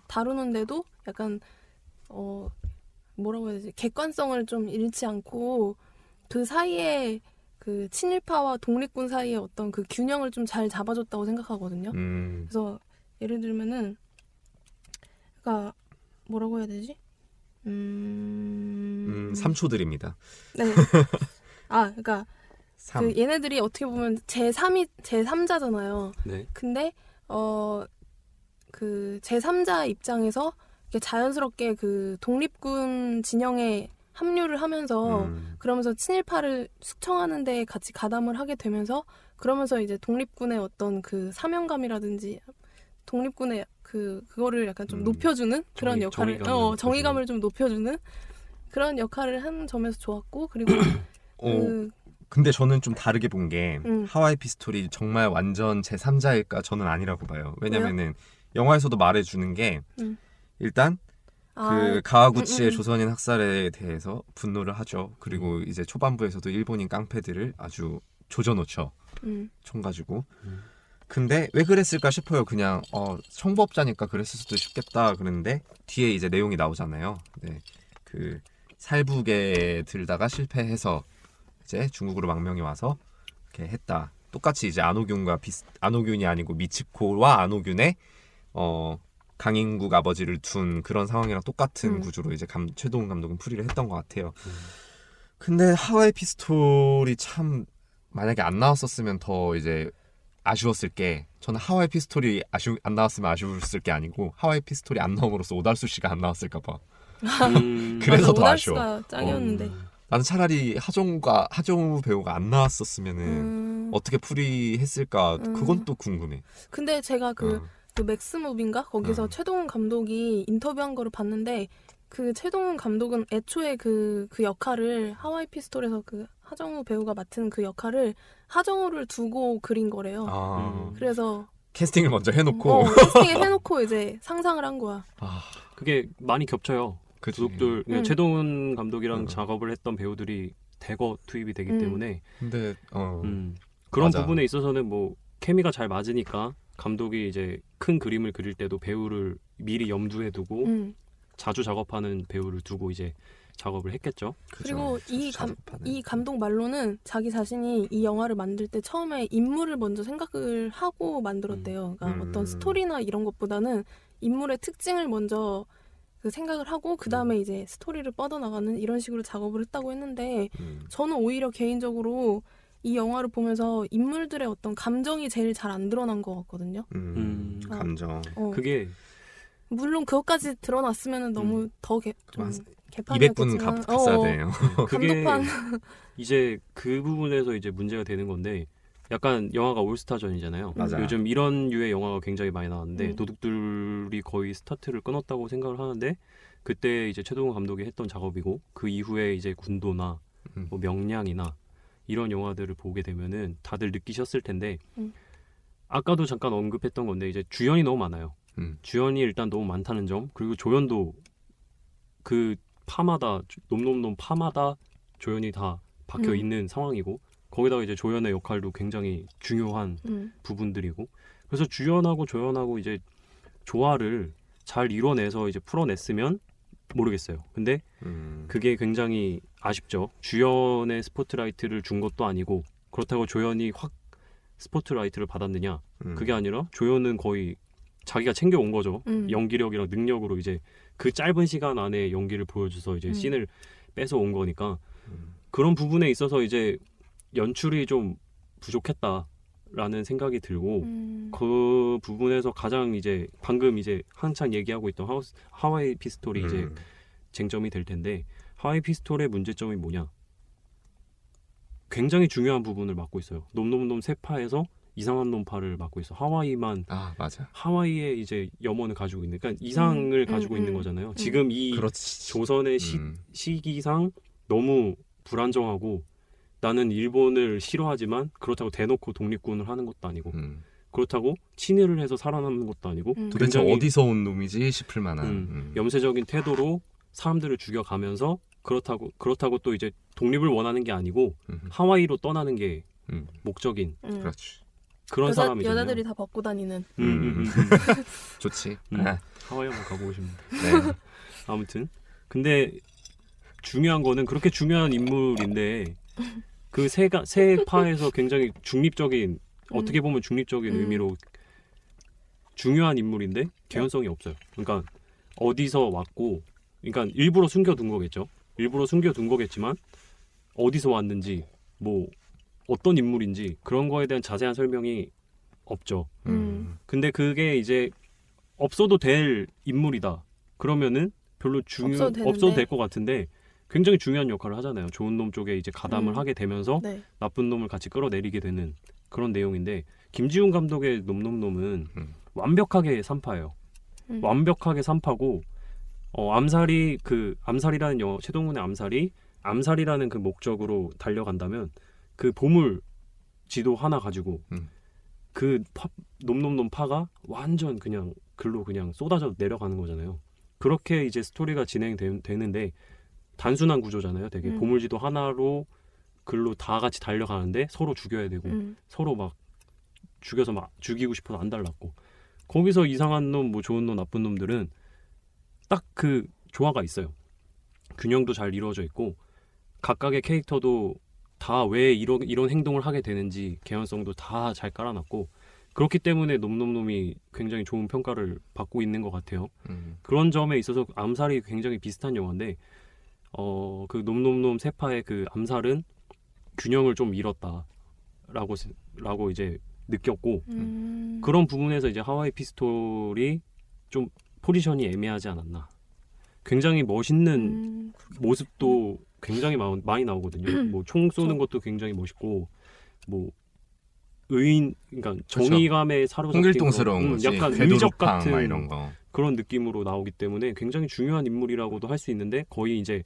S1: 다루는데도 약간 어 뭐라고 해야 되지 객관성을 좀 잃지 않고 그 사이에 그 친일파와 독립군 사이의 어떤 그 균형을 좀 잘 잡아줬다고 생각하거든요.
S2: 음,
S1: 그래서 예를 들면은 그러니까 뭐라고 해야 되지? 음,
S2: 음 3초 드립니다.
S1: 네. <laughs> 아, 그러니까
S2: 3.
S1: 그 얘네들이 어떻게 보면 제 3이 제 3자잖아요.
S3: 네.
S1: 근데 어 그 제 3자 입장에서 자연스럽게 그 독립군 진영에 합류를 하면서
S2: 음.
S1: 그러면서 친일파를 숙청하는 데 같이 가담을 하게 되면서 그러면서 이제 독립군의 어떤 그 사명감이라든지 독립군의 그 그거를 약간 좀
S2: 음.
S1: 높여주는 그런
S3: 정의-
S1: 역할을
S3: 정의감을
S1: 어. 정의감을 좀 높여주는 그런 역할을 한 점에서 좋았고 그리고 <coughs>
S2: 어,
S1: 그
S2: 근데 저는 좀 다르게 본게
S1: 음.
S2: 하와이 피스톨이 정말 완전 제 3자일까 저는 아니라고 봐요. 왜냐면은 영화에서도 말해주는 게
S1: 음.
S2: 일단
S1: 아,
S2: 그 가와구치의
S1: 음, 음.
S2: 조선인 학살에 대해서 분노를 하죠. 그리고 이제 초반부에서도 일본인 깡패들을 아주 조져놓죠.
S1: 음,
S2: 총 가지고.
S3: 음.
S2: 근데 왜 그랬을까 싶어요. 그냥 어 청부업자니까 그랬을 수도 싶겠다 그랬는데 뒤에 이제 내용이 나오잖아요. 네. 그 살부계 들다가 실패해서 이제 중국으로 망명이 와서 이렇게 했다. 똑같이 이제 안옥윤과 비슷 안옥윤이 아니고 미치코와 안옥윤의 어 강인국 아버지를 둔 그런 상황이랑 똑같은
S1: 음.
S2: 구조로 이제 감, 최동훈 감독은 풀이를 했던 것 같아요.
S3: 음.
S2: 근데 하와이 피스톨이 참 만약에 안 나왔었으면 더 이제 아쉬웠을 게 저는 하와이 피스톨이 아쉬 안 나왔으면 아쉬웠을 게 아니고 하와이 피스톨이 안 나옴으로써 오달수 씨가 안 나왔을까 봐.
S3: 음. <laughs>
S2: 그래서
S1: 맞아,
S2: 더
S1: 오달수가 짱이었는데.
S3: 음.
S2: 나는 차라리 하정우가 하정우 배우가 안 나왔었으면은
S1: 음,
S2: 어떻게 풀이했을까
S1: 음.
S2: 그건 또 궁금해.
S1: 근데 제가 그,
S2: 어.
S1: 그 맥스무비인가 거기서
S2: 어.
S1: 최동훈 감독이 인터뷰한 거를 봤는데 그 최동훈 감독은 애초에 그, 그 역할을 하와이 피스톨에서 그 하정우 배우가 맡은 그 역할을 하정우를 두고 그린 거래요.
S2: 아,
S3: 음.
S1: 그래서
S2: 캐스팅을 먼저 해놓고
S1: 어, 캐스팅에 해놓고 이제 상상을 한 거야.
S2: 아,
S3: 그게 많이 겹쳐요. 도둑들 그러니까
S1: 음.
S3: 최동훈 감독이랑
S2: 음.
S3: 작업을 했던 배우들이 대거 투입이 되기
S1: 음.
S3: 때문에
S2: 근데 어
S3: 음, 그런
S2: 맞아.
S3: 부분에 있어서는 뭐 케미가 잘 맞으니까 감독이 이제 큰 그림을 그릴 때도 배우를 미리 염두에 두고
S1: 음.
S3: 자주 작업하는 배우를 두고 이제 작업을 했겠죠.
S1: 그리고
S2: 그죠.
S1: 이 감. 이 감독 말로는 자기 자신이 이 영화를 만들 때 처음에 인물을 먼저 생각을 하고 만들었대요. 그러니까
S2: 음.
S1: 어떤 스토리나 이런 것보다는 인물의 특징을 먼저 그 생각을 하고 그 다음에
S2: 음.
S1: 이제 스토리를 뻗어나가는 이런 식으로 작업을 했다고 했는데
S2: 음.
S1: 저는 오히려 개인적으로 이 영화를 보면서 인물들의 어떤 감정이 제일 잘 안 드러난 것 같거든요.
S2: 음,
S3: 음.
S2: 감정
S1: 어,
S3: 그게
S1: 물론 그것까지 드러났으면 너무
S3: 음.
S1: 더 개, 좀
S2: 200분 값
S1: 어,
S2: 갔어야
S1: 어,
S2: 돼요. <laughs>
S3: 그게
S1: 감독판 <laughs>
S3: 이제 그 부분에서 이제 문제가 되는 건데 약간 영화가 올스타전이잖아요.
S2: 맞아요.
S3: 요즘 이런 류의 영화가 굉장히 많이 나왔는데
S1: 음.
S3: 도둑들이 거의 스타트를 끊었다고 생각을 하는데 그때 이제 최동훈 감독이 했던 작업이고 그 이후에 이제 군도나
S2: 음.
S3: 뭐 명량이나 이런 영화들을 보게 되면은 다들 느끼셨을 텐데
S1: 음.
S3: 아까도 잠깐 언급했던 건데 이제 주연이 너무 많아요.
S2: 음.
S3: 주연이 일단 너무 많다는 점 그리고 조연도 그 파마다 놈놈놈 파마다 조연이 다 박혀
S1: 음.
S3: 있는 상황이고 거기다가 이제 조연의 역할도 굉장히 중요한
S1: 음,
S3: 부분들이고 그래서 주연하고 조연하고 이제 조화를 잘 이뤄내서 이제 풀어냈으면 모르겠어요. 근데
S2: 음.
S3: 그게 굉장히 아쉽죠. 주연의 스포트라이트를 준 것도 아니고 그렇다고 조연이 확 스포트라이트를 받았느냐?
S2: 음.
S3: 그게 아니라 조연은 거의 자기가 챙겨온 거죠.
S1: 음.
S3: 연기력이랑 능력으로 이제 그 짧은 시간 안에 연기를 보여줘서 이제
S1: 음.
S3: 씬을 뺏어 온 거니까
S2: 음.
S3: 그런 부분에 있어서 이제 연출이 좀 부족했다라는 생각이 들고
S1: 음.
S3: 그 부분에서 가장 이제 방금 이제 한창 얘기하고 있던 하우스, 하와이 피스톨이 이제
S2: 음.
S3: 쟁점이 될 텐데 하와이 피스톨의 문제점이 뭐냐? 굉장히 중요한 부분을 맡고 있어요. 놈놈놈 세파에서 이상한 놈파를 맡고 있어. 하와이만
S2: 아 맞아.
S3: 하와이의 이제 염원을 가지고 있는, 그러니까 이상을
S1: 음,
S3: 가지고
S1: 음,
S3: 있는
S1: 음.
S3: 거잖아요. 지금 이
S2: 그렇지.
S3: 조선의 시,
S2: 음.
S3: 시기상 너무 불안정하고 나는 일본을 싫어하지만 그렇다고 대놓고 독립군을 하는 것도 아니고
S2: 음.
S3: 그렇다고 친일을 해서 살아남는 것도 아니고
S1: 음.
S2: 도대체 어디서 온 놈이지 싶을 만한.
S3: 음,
S2: 음.
S3: 염세적인 태도로 사람들을 죽여가면서 그렇다고 그렇다고 또 이제 독립을 원하는 게 아니고
S2: 음.
S3: 하와이로 떠나는 게
S2: 음.
S3: 목적인
S1: 음.
S2: 그렇지.
S3: 그런
S1: 여자,
S3: 사람이잖아요.
S1: 여자들이 다 벗고 다니는.
S3: 음, 음, 음, 음. <laughs>
S2: 좋지.
S3: 음.
S2: 아,
S3: 하와이 한번 가보고 싶네.
S2: 네.
S3: 아무튼 근데 중요한 거는 그렇게 중요한 인물인데 그 세가 세 파에서 굉장히 중립적인 어떻게 보면 중립적인
S1: 음.
S3: 의미로 중요한 인물인데 개연성이 없어요. 그러니까 어디서 왔고, 그러니까 일부러 숨겨둔 거겠죠. 일부러 숨겨둔 거겠지만 어디서 왔는지 뭐 어떤 인물인지 그런 거에 대한 자세한 설명이 없죠.
S2: 음.
S3: 근데 그게 이제 없어도 될 인물이다. 그러면은 별로 중요
S1: 없어도
S3: 될 것 같은데 굉장히 중요한 역할을 하잖아요. 좋은 놈 쪽에 이제 가담을
S1: 음.
S3: 하게 되면서
S1: 네.
S3: 나쁜 놈을 같이 끌어내리게 되는 그런 내용인데 김지훈 감독의 놈놈놈은
S2: 음.
S3: 완벽하게 삼파예요.
S1: 음.
S3: 완벽하게 삼파고 어, 암살이 그 암살이라는 영화 최동훈의 암살이 암살이라는 그 목적으로 달려간다면 그 보물 지도 하나 가지고
S2: 음.
S3: 그 파, 놈놈놈 파가 완전 그냥 글로 그냥 쏟아져 내려가는 거잖아요. 그렇게 이제 스토리가 진행되는데 단순한 구조잖아요. 되게
S1: 음.
S3: 보물지도 하나로 글로 다 같이 달려가는데 서로 죽여야 되고
S1: 음.
S3: 서로 막 죽여서 막 죽이고 싶어서 안 달랐고 거기서 이상한 놈, 뭐 좋은 놈, 나쁜 놈들은 딱 그 조화가 있어요. 균형도 잘 이루어져 있고 각각의 캐릭터도 다 왜 이런 이런 행동을 하게 되는지 개연성도 다 잘 깔아놨고 그렇기 때문에 놈놈놈이 굉장히 좋은 평가를 받고 있는 것 같아요.
S2: 음.
S3: 그런 점에 있어서 암살이 굉장히 비슷한 영화인데 어 그 놈놈놈 세파의 그 암살은 균형을 좀 잃었다라고 세- 라고 이제 느꼈고
S1: 음.
S3: 그런 부분에서 이제 하와이 피스톨이 좀 포지션이 애매하지 않았나. 굉장히 멋있는
S1: 음.
S3: 모습도 굉장히 마, 많이 나오거든요. 뭐 총 쏘는 것도 굉장히 멋있고 뭐 의인 그러니까 정의감에 사로잡힌
S2: 홍길동스러운
S3: 음. 약간 의적 같은
S2: 막 이런 거.
S3: 그런 느낌으로 나오기 때문에 굉장히 중요한 인물이라고도 할 수 있는데 거의 이제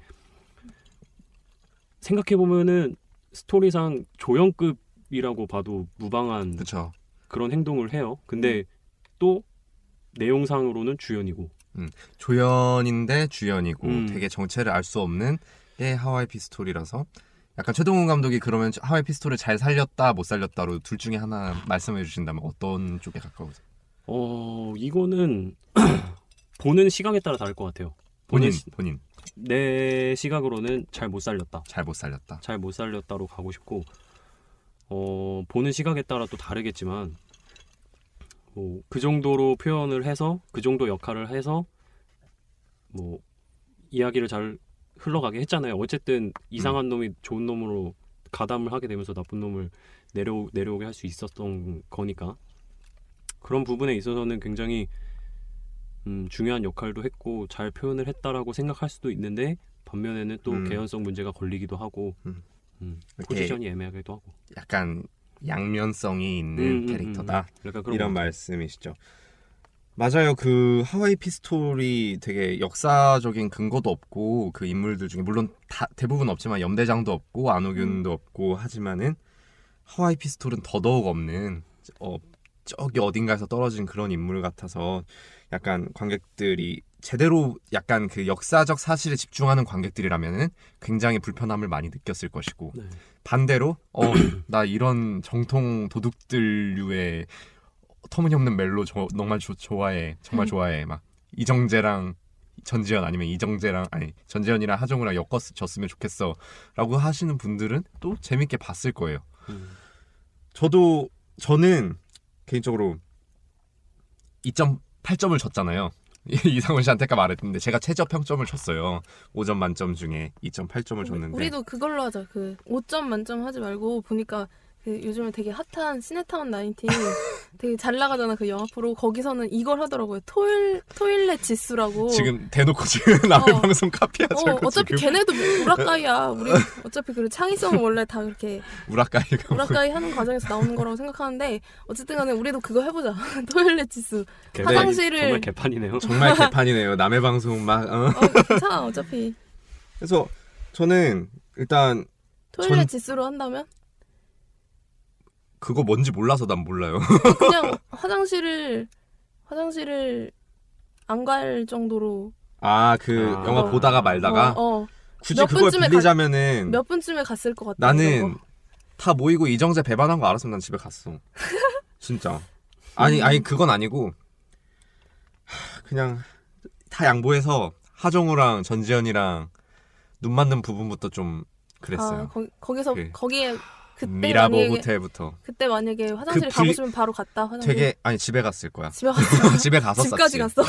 S3: 생각해 보면은 스토리상 조연급이라고 봐도 무방한
S2: 그렇죠.
S3: 그런 행동을 해요. 근데 또 내용상으로는 주연이고
S2: 조연인데 주연이고
S3: 음.
S2: 되게 정체를 알 수 없는 게 하와이 피스톨이라서 약간 최동훈 감독이 그러면 하와이 피스톨을 잘 살렸다 못 살렸다로 둘 중에 하나 말씀해 주신다면 어떤 쪽에 가까우세요?
S3: 어 이거는 <clears throat> 보는 시각에 따라 다를 것 같아요.
S2: 본인 본인
S3: 내 시각으로는 잘 못 살렸다.
S2: 잘 못 살렸다.
S3: 잘 못 살렸다로 가고 싶고 어 보는 시각에 따라 또 다르겠지만 뭐 그 정도로 표현을 해서 그 정도 역할을 해서 뭐 이야기를 잘 흘러가게 했잖아요. 어쨌든 이상한 놈이 좋은 놈으로 가담을 하게 되면서 나쁜 놈을 내려 내려오게 할 수 있었던 거니까 그런 부분에 있어서는 굉장히 음, 중요한 역할도 했고 잘 표현을 했다라고 생각할 수도 있는데 반면에는 또
S2: 음.
S3: 개연성 문제가 걸리기도 하고
S2: 음.
S3: 음, 포지션이 애매하기도 하고
S2: 약간 양면성이 있는
S3: 음, 음,
S2: 캐릭터다.
S3: 음.
S2: 이런. 말씀이시죠. 맞아요. 그 하와이 피스톨이 되게 역사적인 근거도 없고 그 인물들 중에 물론 다 대부분 없지만 염대장도 없고 안호균도 없고 하지만은 하와이 피스톨은 더더욱 없는 어 저기 어딘가에서 떨어진 그런 인물 같아서 약간 관객들이 제대로 약간 그 역사적 사실에 집중하는 관객들이라면은 굉장히 불편함을 많이 느꼈을 것이고
S3: 네.
S2: 반대로 어 <clears throat> 나 이런 정통 도둑들류의 터무니없는 멜로 저, 정말 조- 좋아해 정말
S1: 음.
S2: 좋아해 막 이정재랑 전지현 아니면 이정재랑 아니 전지현이랑 하정우랑 엮었으면 좋겠어라고 하시는 분들은 또 재밌게 봤을 거예요.
S3: 음.
S2: 저도 저는 개인적으로 2.8점을 줬잖아요. <laughs> 이상훈 씨한테 아까 말했는데 제가 최저 평점을 쳤어요. 5점 만점 중에 2.8점을 줬는데
S1: 우리도 그걸로 하자. 그 5점 만점 하지 말고 보니까 그 요즘에 되게 핫한 시네타운 19 <laughs> 되게 잘 나가잖아 그 영화 프로 거기서는 이걸 하더라고요. 토일 토일렛 지수라고.
S2: 지금 대놓고 지금 <laughs> 남의
S1: 어.
S2: 방송 카피하자고
S1: 어, 어차피
S2: 지금
S1: 걔네도 우라카이야. 우리 <laughs> 어차피 그 창의성은 원래 다 그렇게
S2: 우라카이가
S1: 우라카이 하는 과정에서 나오는 거라고 생각하는데 어쨌든 간에 우리도 그거 해보자. 토일렛 지수.
S3: 개-
S1: 화장실을-
S3: 정말 개판이네요.
S2: 정말 개판이네요. 남의 방송 막 어.
S1: 어, 괜찮아 어차피
S2: 그래서 저는 일단
S1: 토일렛
S2: 전-
S1: 지수로 한다면
S2: 그거 뭔지 몰라서 난 몰라요. <laughs>
S1: 그냥 화장실을 화장실을 안 갈 정도로
S2: 아 그
S3: 아.
S2: 영화 보다가 말다가
S1: 어, 어.
S2: 굳이
S1: 몇
S2: 그걸
S1: 분쯤에
S2: 빌리자면은
S1: 몇 분쯤에 갔을 것 같아.
S2: 나는. 다 모이고 이정재 배반한 거 알았으면 난 집에 갔어. <laughs> 진짜. 아니 아니 그건 아니고 하, 그냥 다 양보해서 하정우랑 전지현이랑 눈 맞는 부분부터 좀 그랬어요.
S1: 아, 거, 거기서
S2: 그
S1: 거기에 그때
S2: 미라보
S1: 만약에
S2: 호텔부터
S1: 그때 만약에 화장실
S2: 그
S1: 가고
S2: 불-
S1: 싶으면 바로 갔다 화장실.
S2: 되게 아니 집에 갔을 거야.
S1: 집에 갔어. <laughs>
S2: 집에 가서
S1: 집까지. 갔어.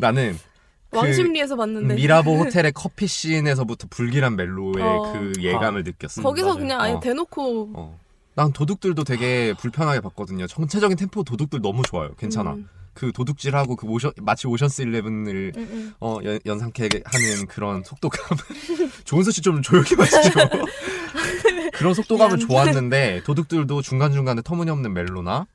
S2: 나는 <laughs> 그
S1: 왕십리에서 봤는데
S2: 미라보 호텔의 커피 씬에서부터 불길한 멜로의
S1: 어.
S2: 그 예감을 느꼈어.
S1: 거기서
S3: 맞아요.
S1: 그냥 아예
S2: 어.
S1: 대놓고
S2: 어. 난 도둑들도 되게 불편하게 봤거든요. 전체적인 템포 도둑들 너무 좋아요. 괜찮아.
S1: 음,
S2: 그 도둑질하고 그 오션 마치 오션스 일레븐을
S1: 음, 음.
S2: 어 연, 연상케 하는 그런 속도감. <laughs> 조은서 씨 좀 조용히 마시죠. 그런 속도감은
S1: 미안.
S2: 좋았는데 도둑들도 중간 중간에 터무니없는 멜로나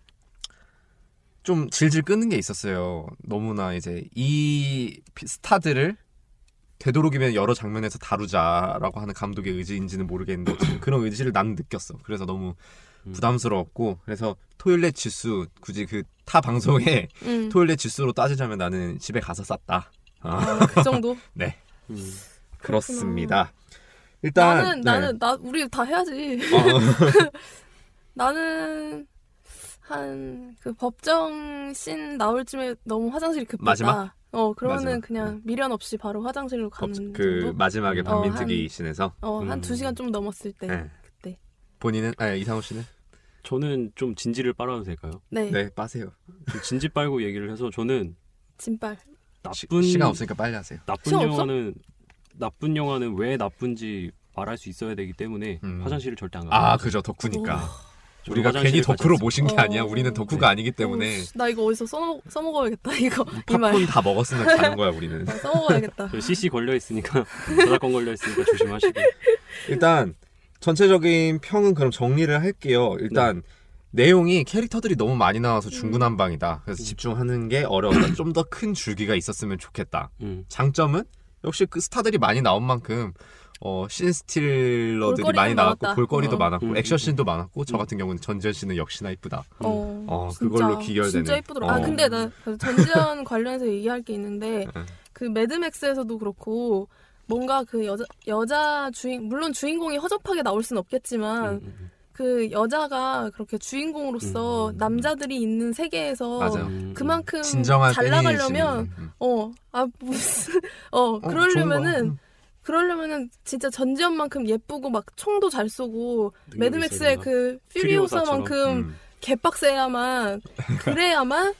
S2: 좀 질질 끄는 게 있었어요. 너무나 이제 이 피- 스타들을 되도록이면 여러 장면에서 다루자라고 하는 감독의 의지인지는 모르겠는데 그런 의지를 나는 느꼈어. 그래서 너무
S3: 음.
S2: 부담스러웠고 그래서 토일렛 지수 굳이 그 타 방송에
S1: 음.
S2: 토일렛 지수로 따지자면 나는 집에 가서 쌌다. 아,
S1: 아, 그 정도. <laughs>
S2: 네
S3: 음.
S2: 그렇습니다. 일단
S1: 나는
S2: 네.
S1: 나는 나 우리 다 해야지.
S2: 어, <laughs>
S1: 나는 한 그 법정 씬 나올 쯤에 너무 화장실이 급했다.
S2: 마지막?
S1: 어 그러면은
S2: 마지막.
S1: 그냥 미련 없이 바로 화장실로
S2: 법-
S1: 가는
S2: 그
S1: 정도.
S2: 마지막에
S3: 어,
S2: 반민특위
S1: 한-
S2: 씬에서
S1: 어한
S3: 음.
S1: 두 시간 좀 넘었을 때
S2: 네.
S1: 그때.
S2: 본인은 아 이상호 씨는
S3: 저는 좀 진지를 빨아도 될까요?
S1: 네.
S2: 네 빠세요.
S3: 좀 진지 빨고 얘기를 해서 저는
S1: 진빨.
S3: 나쁜
S2: 시, 간 없으니까 빨리 하세요.
S3: 나쁜? 영화는 나쁜 영화는 왜 나쁜지 말할 수 있어야 되기 때문에
S2: 음.
S3: 화장실을 절대 안 가요.
S2: 아 그죠 덕후니까 우리가 괜히 덕후로. 모신 게
S1: 어.
S2: 아니야. 우리는 덕후가
S3: 네.
S2: 아니기 때문에
S1: 오, 씨, 나 이거 어디서 써먹 써먹어야겠다 이거.
S2: 팝콘 다 먹었으면 가는 거야 우리는.
S1: 어, 써먹어야겠다.
S3: 저 CC 걸려 있으니까 저작권 걸려 있으니까 조심하시고.
S2: 일단 전체적인 평은 그럼 정리를 할게요. 일단 내용이 캐릭터들이 너무 많이 나와서 중구난방이다. 그래서
S3: 음.
S2: 집중하는 게 어려웠다. 좀 더 큰 줄기가 있었으면 좋겠다.
S3: 음.
S2: 장점은 역시 그 스타들이 많이 나온 만큼 어, 신스틸러들이 많이 나왔고
S1: 많았다.
S2: 볼거리도
S1: 어.
S2: 많았고
S3: 음,
S2: 액션씬도 많았고 저
S3: 음.
S2: 같은 경우는 전지현 씨는 역시나 이쁘다.
S1: 어,
S2: 어,
S1: 진짜,
S2: 그걸로 기결되는.
S1: 진짜 이쁘더라. 아
S2: 어.
S1: 근데 나 전지현 <laughs> 관련해서 얘기할 게 있는데
S2: 응.
S1: 그 매드맥스에서도 그렇고 뭔가 그 여자 여자 주인 물론 주인공이 허접하게 나올 순 없겠지만
S3: 음, 음,
S1: 그 여자가 그렇게 주인공으로서
S3: 음.
S1: 남자들이 있는 세계에서
S2: 맞아요.
S3: 음.
S1: 그만큼 잘 나가려면
S2: 있으면, 음.
S1: 어아 무슨 <laughs> 어
S2: 어,
S1: 그러려면은. 그러려면은 진짜 전지현만큼 예쁘고 막 총도 잘 쏘고 매드맥스의 그. 퓨리오사만큼
S2: 음.
S1: 개빡세야만 그래야만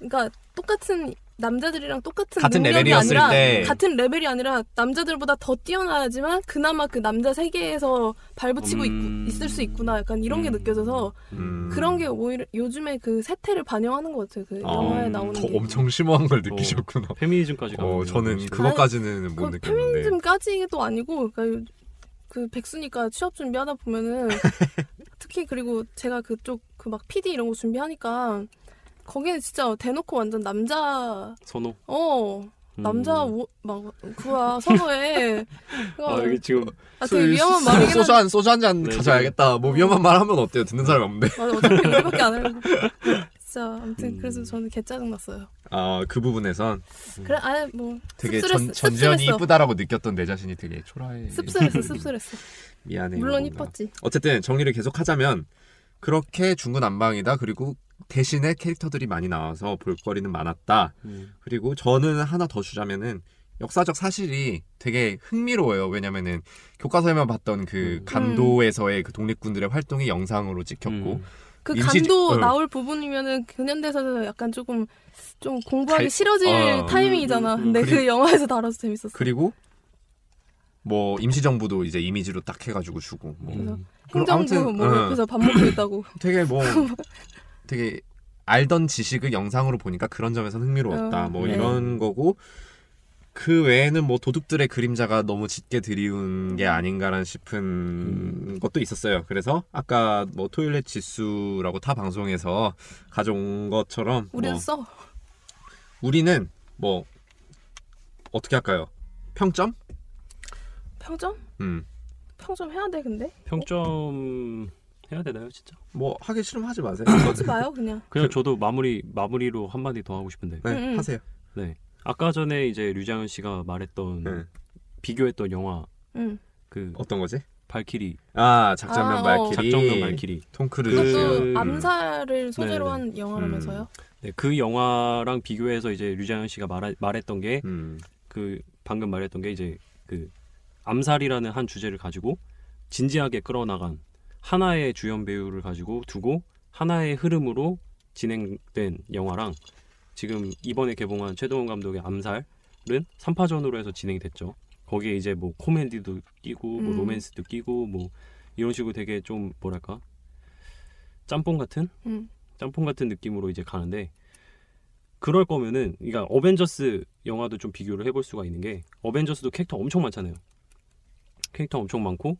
S1: 그러니까 똑같은 남자들이랑 똑같은
S2: 같은
S1: 능력이
S2: 레벨이었을
S1: 아니라
S2: 때.
S1: 같은 레벨이 아니라 남자들보다 더 뛰어나야지만 그나마 그 남자 세계에서 발붙이고
S3: 음.
S1: 있, 을수 있구나 약간 이런 게
S3: 음.
S1: 느껴져서
S2: 음.
S1: 그런 게 오히려 요즘에 그 세태를 반영하는 것 같아요 그
S2: 아,
S1: 영화에
S3: 음,
S1: 나오는
S2: 더
S1: 게
S2: 엄청 심오한 걸 느끼셨구나.
S3: 페미니즘까지 가는
S2: 어, 저는
S3: 거죠.
S2: 그것까지는
S1: 못그
S2: 느꼈는데.
S1: 페미니즘까지도 아니고 그러니까 요- 그 백수니까 취업 준비하다 보면은 <laughs> 특히 그리고 제가 그쪽 그 막 PD 이런 거 준비하니까 거기는 진짜 대놓고 완전 남자
S3: 선호.
S1: 어
S3: 음.
S1: 남자 오, 막 그거야 선호해 <laughs>
S3: 아 여기 지금
S1: 아, 되게 위험한 말이긴
S2: 소주 한 소주 한잔
S3: 네,
S2: 가져야겠다. 뭐 위험한 말 하면 어때요? 듣는 사람이 없는데.
S1: 맞아 어차피 <laughs> 우리밖에 안 하려고 진짜 아무튼
S3: 음.
S1: 그래서 저는 개 짜증 났어요
S2: 아그 부분에선
S1: 그래 아예 뭐
S2: 되게
S1: 씁쓸했어,
S2: 전, 전지현이. 이쁘다라고 느꼈던 내 자신이 되게 초라해.
S1: 씁쓸했어 <laughs> 씁쓸했어
S2: 미안해.
S1: 물론
S2: 뭔가.
S1: 이뻤지
S2: 어쨌든 정리를 계속 하자면 그렇게 중구난방이다. 그리고 대신에 캐릭터들이 많이 나와서 볼거리는 많았다.
S3: 음.
S2: 그리고 저는 하나 더 주자면은 역사적 사실이 되게 흥미로워요. 왜냐면은 교과서에만 봤던 그
S3: 음.
S2: 간도에서의 그 독립군들의 활동이 영상으로 찍혔고
S3: 음.
S1: 그
S2: 임시-
S1: 간도
S2: 어.
S1: 나올 부분이면은 근현대사에서 약간 조금 좀 공부하기
S2: 갈-
S1: 싫어질
S2: 어.
S1: 타이밍이잖아.
S3: 음, 음,
S1: 근데 그
S2: 그리고-
S1: 영화에서 다뤄서 재밌었어.
S2: 그리고 뭐 임시정부도 이제 이미지로 딱 해가지고 주고 뭐
S3: 음.
S1: 행정부
S2: 아무튼,
S1: 뭐
S2: 어.
S1: 옆에서 밥 먹고 있다고.
S2: 되게 뭐 <laughs> 되게 알던 지식을 영상으로 보니까 그런 점에서 흥미로웠다.
S1: 어,
S2: 뭐
S1: 네.
S2: 이런 거고 그 외에는 뭐 도둑들의 그림자가 너무 짙게 드리운 게 아닌가라는 싶은 것도 있었어요. 그래서 아까 뭐 토일렛 지수라고 타 방송에서 가져온 것처럼
S1: 우리도
S2: 뭐
S1: 써.
S2: 우리는 뭐 어떻게 할까요? 평점?
S1: 평점?
S2: 음.
S1: 평점 해야 돼 근데?
S3: 평점 해야 되나요, 진짜?
S2: 뭐 하기 싫으면 하지 마세요. <coughs>
S1: 하지 마요 그냥.
S3: 그냥 저도 마무리 마무리로 한 마디 더 하고 싶은데.
S2: 네,
S1: 음, 음.
S2: 하세요.
S3: 네. 아까 전에 이제 류장현 씨가 말했던
S2: 네.
S3: 비교했던 영화
S1: 응.
S3: 그
S2: 어떤 거지?
S3: 발키리
S2: 아 작전면
S1: 아, 어.
S2: 발키리.
S3: 작전명 발키리
S2: 톰 크루즈.
S1: 그것도
S3: 그-
S1: 암살을 소재로
S3: 네, 네.
S1: 한 영화라면서요?
S3: 네, 그 영화랑 비교해서 이제 류장현 씨가 말 말했던 게그
S2: 음.
S3: 방금 말했던 게 이제 그 암살이라는 한 주제를 가지고 진지하게 끌어나간 하나의 주연 배우를 가지고 두고 하나의 흐름으로 진행된 영화랑 지금 이번에 개봉한 최동훈 감독의 암살은 3파전으로 해서 진행이 됐죠. 거기에 이제 뭐 코미디도 끼고 뭐
S1: 음.
S3: 로맨스도 끼고 뭐 이런 식으로 되게 좀 뭐랄까 짬뽕 같은
S1: 응.
S3: 짬뽕 같은 느낌으로 이제 가는데 그럴 거면은 그러니까 어벤져스 영화도 좀 비교를 해볼 수가 있는 게 어벤져스도 캐릭터 엄청 많잖아요. 캐릭터 엄청 많고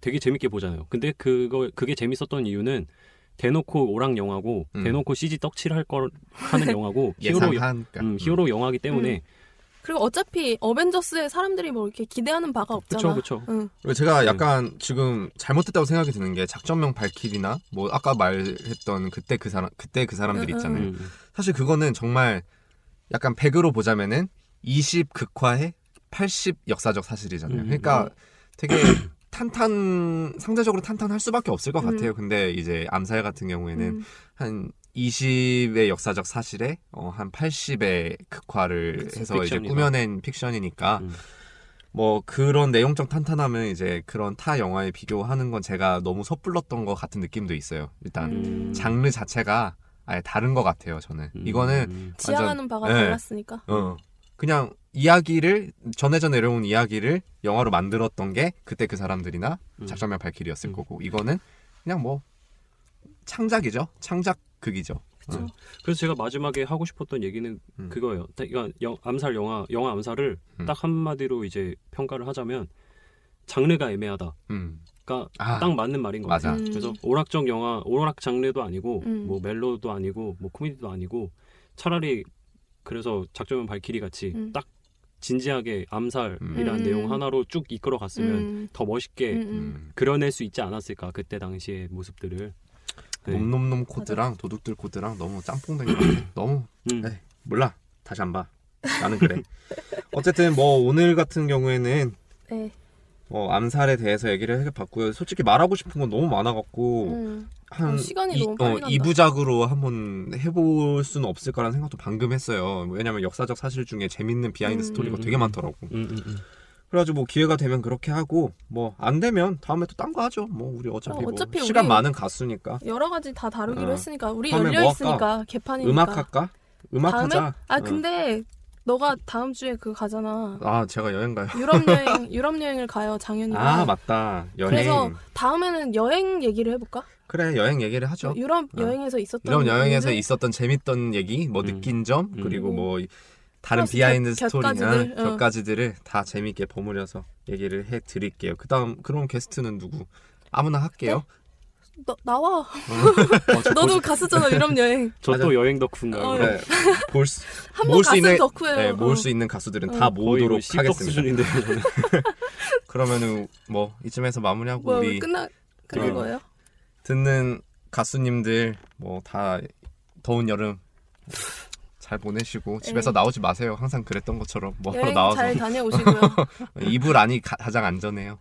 S3: 되게 재밌게 보잖아요. 근데 그거 그게 재밌었던 이유는 대놓고 오락 영화고
S2: 음.
S3: 대놓고 CG 떡칠할 걸 하는 <laughs> 영화고 히어로
S2: 예상하니까.
S3: 음, 히어로 영화기 때문에
S1: 그리고 어차피 어벤져스에 사람들이 뭐 이렇게 기대하는 바가 없잖아. 응.
S2: 그리고 제가
S3: 네.
S2: 약간 지금 잘못됐다고 생각이 드는 게 작전명 발키리나 뭐 아까 말했던 그때 그 사람 그때 그 사람들. 있잖아요.
S3: 음, 음.
S2: 사실 그거는 정말 약간 100으로 보자면은 20 극화에 80 역사적 사실이잖아요.
S3: 음,
S2: 그러니까 되게 탄탄 상대적으로 탄탄할 수밖에 없을 것
S1: 음.
S2: 같아요. 근데 이제 암살 같은 경우에는
S1: 음.
S2: 한 20의 역사적 사실에 어, 한 80의 극화를
S3: 그치,
S2: 해서 이제
S3: 픽션이다.
S2: 꾸며낸 픽션이니까
S3: 음.
S2: 뭐 그런 내용적 탄탄함은 이제 그런 타 영화에 비교하는 건 제가 너무 섣불렀던 것 같은 느낌도 있어요. 일단
S3: 음.
S2: 장르 자체가 아예 다른 것 같아요. 저는
S3: 음.
S2: 이거는
S3: 음.
S1: 지향하는 바가
S2: 네.
S1: 달랐으니까.
S2: 어 그냥 이야기를 전해져 내려온 이야기를 영화로 만들었던 게 그때 그 사람들이나
S3: 음.
S2: 작전면 발키리였을
S3: 음.
S2: 거고 이거는 그냥 뭐 창작이죠. 창작극이죠.
S1: 그쵸.
S2: 어.
S3: 그래서 제가 마지막에 하고 싶었던 얘기는
S2: 음.
S3: 그거예요. 그러니까 영- 암살 영화 영화 암살을
S2: 음.
S3: 딱 한마디로 이제 평가를 하자면 장르가 애매하다.
S2: 음.
S3: 그러니까
S2: 아,
S3: 딱 맞는 말인 것
S2: 맞아.
S3: 같아요.
S1: 음.
S3: 그래서 오락적 영화, 오락 장르도 아니고
S1: 음.
S3: 뭐 멜로도 아니고 뭐 코미디도 아니고 차라리 그래서 작전명 발키리 같이
S1: 음.
S3: 딱 진지하게 암살이라는
S1: 음.
S3: 내용 하나로 쭉 이끌어 갔으면
S1: 음.
S3: 더 멋있게
S1: 음, 음.
S2: 음.
S3: 그려낼 수 있지 않았을까 그때 당시의 모습들을. 네.
S2: 놈놈놈 코드랑 도둑들 코드랑 너무 짬뽕된 것 같아. <clears throat> 너무
S3: 음.
S2: 네. 몰라. 다시 안 봐. 나는 그래. <laughs> 어쨌든 뭐 오늘 같은 경우에는
S1: 네.
S2: 어, 암살에 대해서 얘기를 해봤고요. 솔직히 말하고 싶은 건 너무 많아갖고
S1: 음.
S2: 한
S1: 어, 시간이
S2: 이,
S1: 너무 빨리
S2: 어,
S1: 간다.
S2: 2부작으로 한번 해볼 수는 없을까라는 생각도 방금 했어요. 왜냐면 역사적 사실 중에 재밌는 비하인드
S1: 음.
S2: 스토리가
S3: 음,
S2: 되게
S3: 음.
S2: 많더라고.
S3: 음, 음, 음.
S2: 그래가지고 뭐 기회가 되면 그렇게 하고 뭐 안 되면 다음에 또 딴 거 하죠. 뭐 우리 어차피,
S1: 어,
S2: 뭐
S1: 어차피
S2: 시간
S1: 우리-
S2: 많은 가수니까
S1: 여러 가지 다 다루기로
S2: 어.
S1: 했으니까 우리
S2: 다음에
S1: 열려
S2: 뭐
S1: 있으니까 개판이니까.
S2: 음악 할까? 음악
S1: 다음에?
S2: 하자.
S1: 아
S2: 어.
S1: 근데 너가 다음 주에 그 가잖아.
S2: 아 제가 여행 가요.
S1: 유럽 여행 <laughs> 유럽 여행을 가요 장현이가.
S2: 아 맞다 여행.
S1: 그래서 다음에는 여행 얘기를 해볼까?
S2: 그래 여행 얘기를 하죠.
S1: 유럽
S2: 어.
S1: 여행에서 있었던
S2: 이런 여행에서
S1: 일들?
S2: 있었던 재밌던 얘기, 뭐
S3: 음.
S2: 느낀 점,
S3: 음.
S2: 그리고 뭐 다른
S1: 플러스
S2: 비하인드
S1: 곁-
S2: 스토리,
S1: 곁가지들,
S2: 어,
S1: 어.
S2: 곁가지들을 다 재밌게 버무려서 얘기를 해 드릴게요. 그다음 그럼 게스트는 누구? 아무나 할게요.
S1: 너 나와.
S3: 어, 저, <laughs>
S1: 너도 갔었잖아 유럽 여행. <laughs>
S3: 저. 또 여행 덕후인가요?
S1: 어,
S2: 그래. 볼수 <laughs> 모을 수 있는
S1: 덕후예요.
S2: 네, 모을
S1: 어.
S2: 수 있는 가수들은
S1: 어.
S2: 다 모으도록
S3: 뭐
S2: 하겠습니다. 그러면은 뭐 이쯤에서 마무리하고
S1: 뭐야
S2: 우리
S1: 끝나 끝난
S2: 어.
S1: 거예요?
S2: 듣는 가수님들 뭐 다 더운 여름 잘 보내시고 집에서
S1: 네.
S2: 나오지 마세요. 항상 그랬던 것처럼 뭐 하러
S1: 여행
S2: 나와서
S1: 잘 다녀오시고요.
S2: 이불 안이 가, 장 안전해요.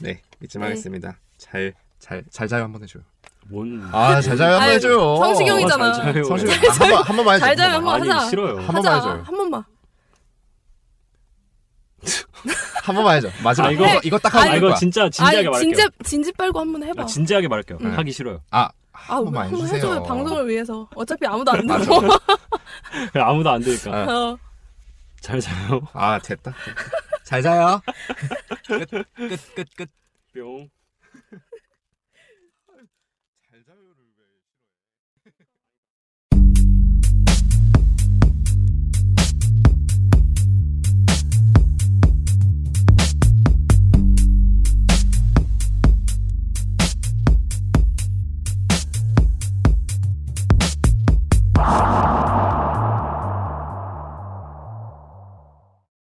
S2: 네, 이쯤
S1: 네.
S2: 하겠습니다. 잘, 잘, 잘 자요 한번 해줘요.
S3: 뭔
S2: 아, 잘 자요 한번 해줘요.
S1: 성시경이잖아.
S3: 어, 잘 자요.
S2: 성시경 아, 한 번 한 번만 해줘.
S1: 잘 자요,
S2: 한.
S1: 한번
S3: 아니
S1: 하자.
S3: 싫어요.
S2: 한 번만
S1: 하자.
S2: 해줘요.
S1: 한 번만.
S2: 한 번만 해줘. 마지막
S3: 아,
S2: 이거
S3: 이거-
S2: 이거 딱 하고 아갈
S3: 이거. 진짜 진지하게
S1: 아니
S3: 말할게요.
S1: 진지 진지 빨고 한번 해봐.
S3: 아, 진지하게 말할게요.
S2: 응.
S3: 하기 싫어요.
S2: 아,
S1: 아,
S2: 한 번만
S1: 한번
S2: 해주세요.
S1: 해줘요. 방송을 위해서. 어차피 아무도 안 듣고. <laughs>
S3: 아무도 안 되니까.
S2: 아.
S1: 어.
S3: 잘 자요.
S2: 아 됐다. 잘 자요. <laughs> 끝 끝 끝 끝.
S3: 뿅.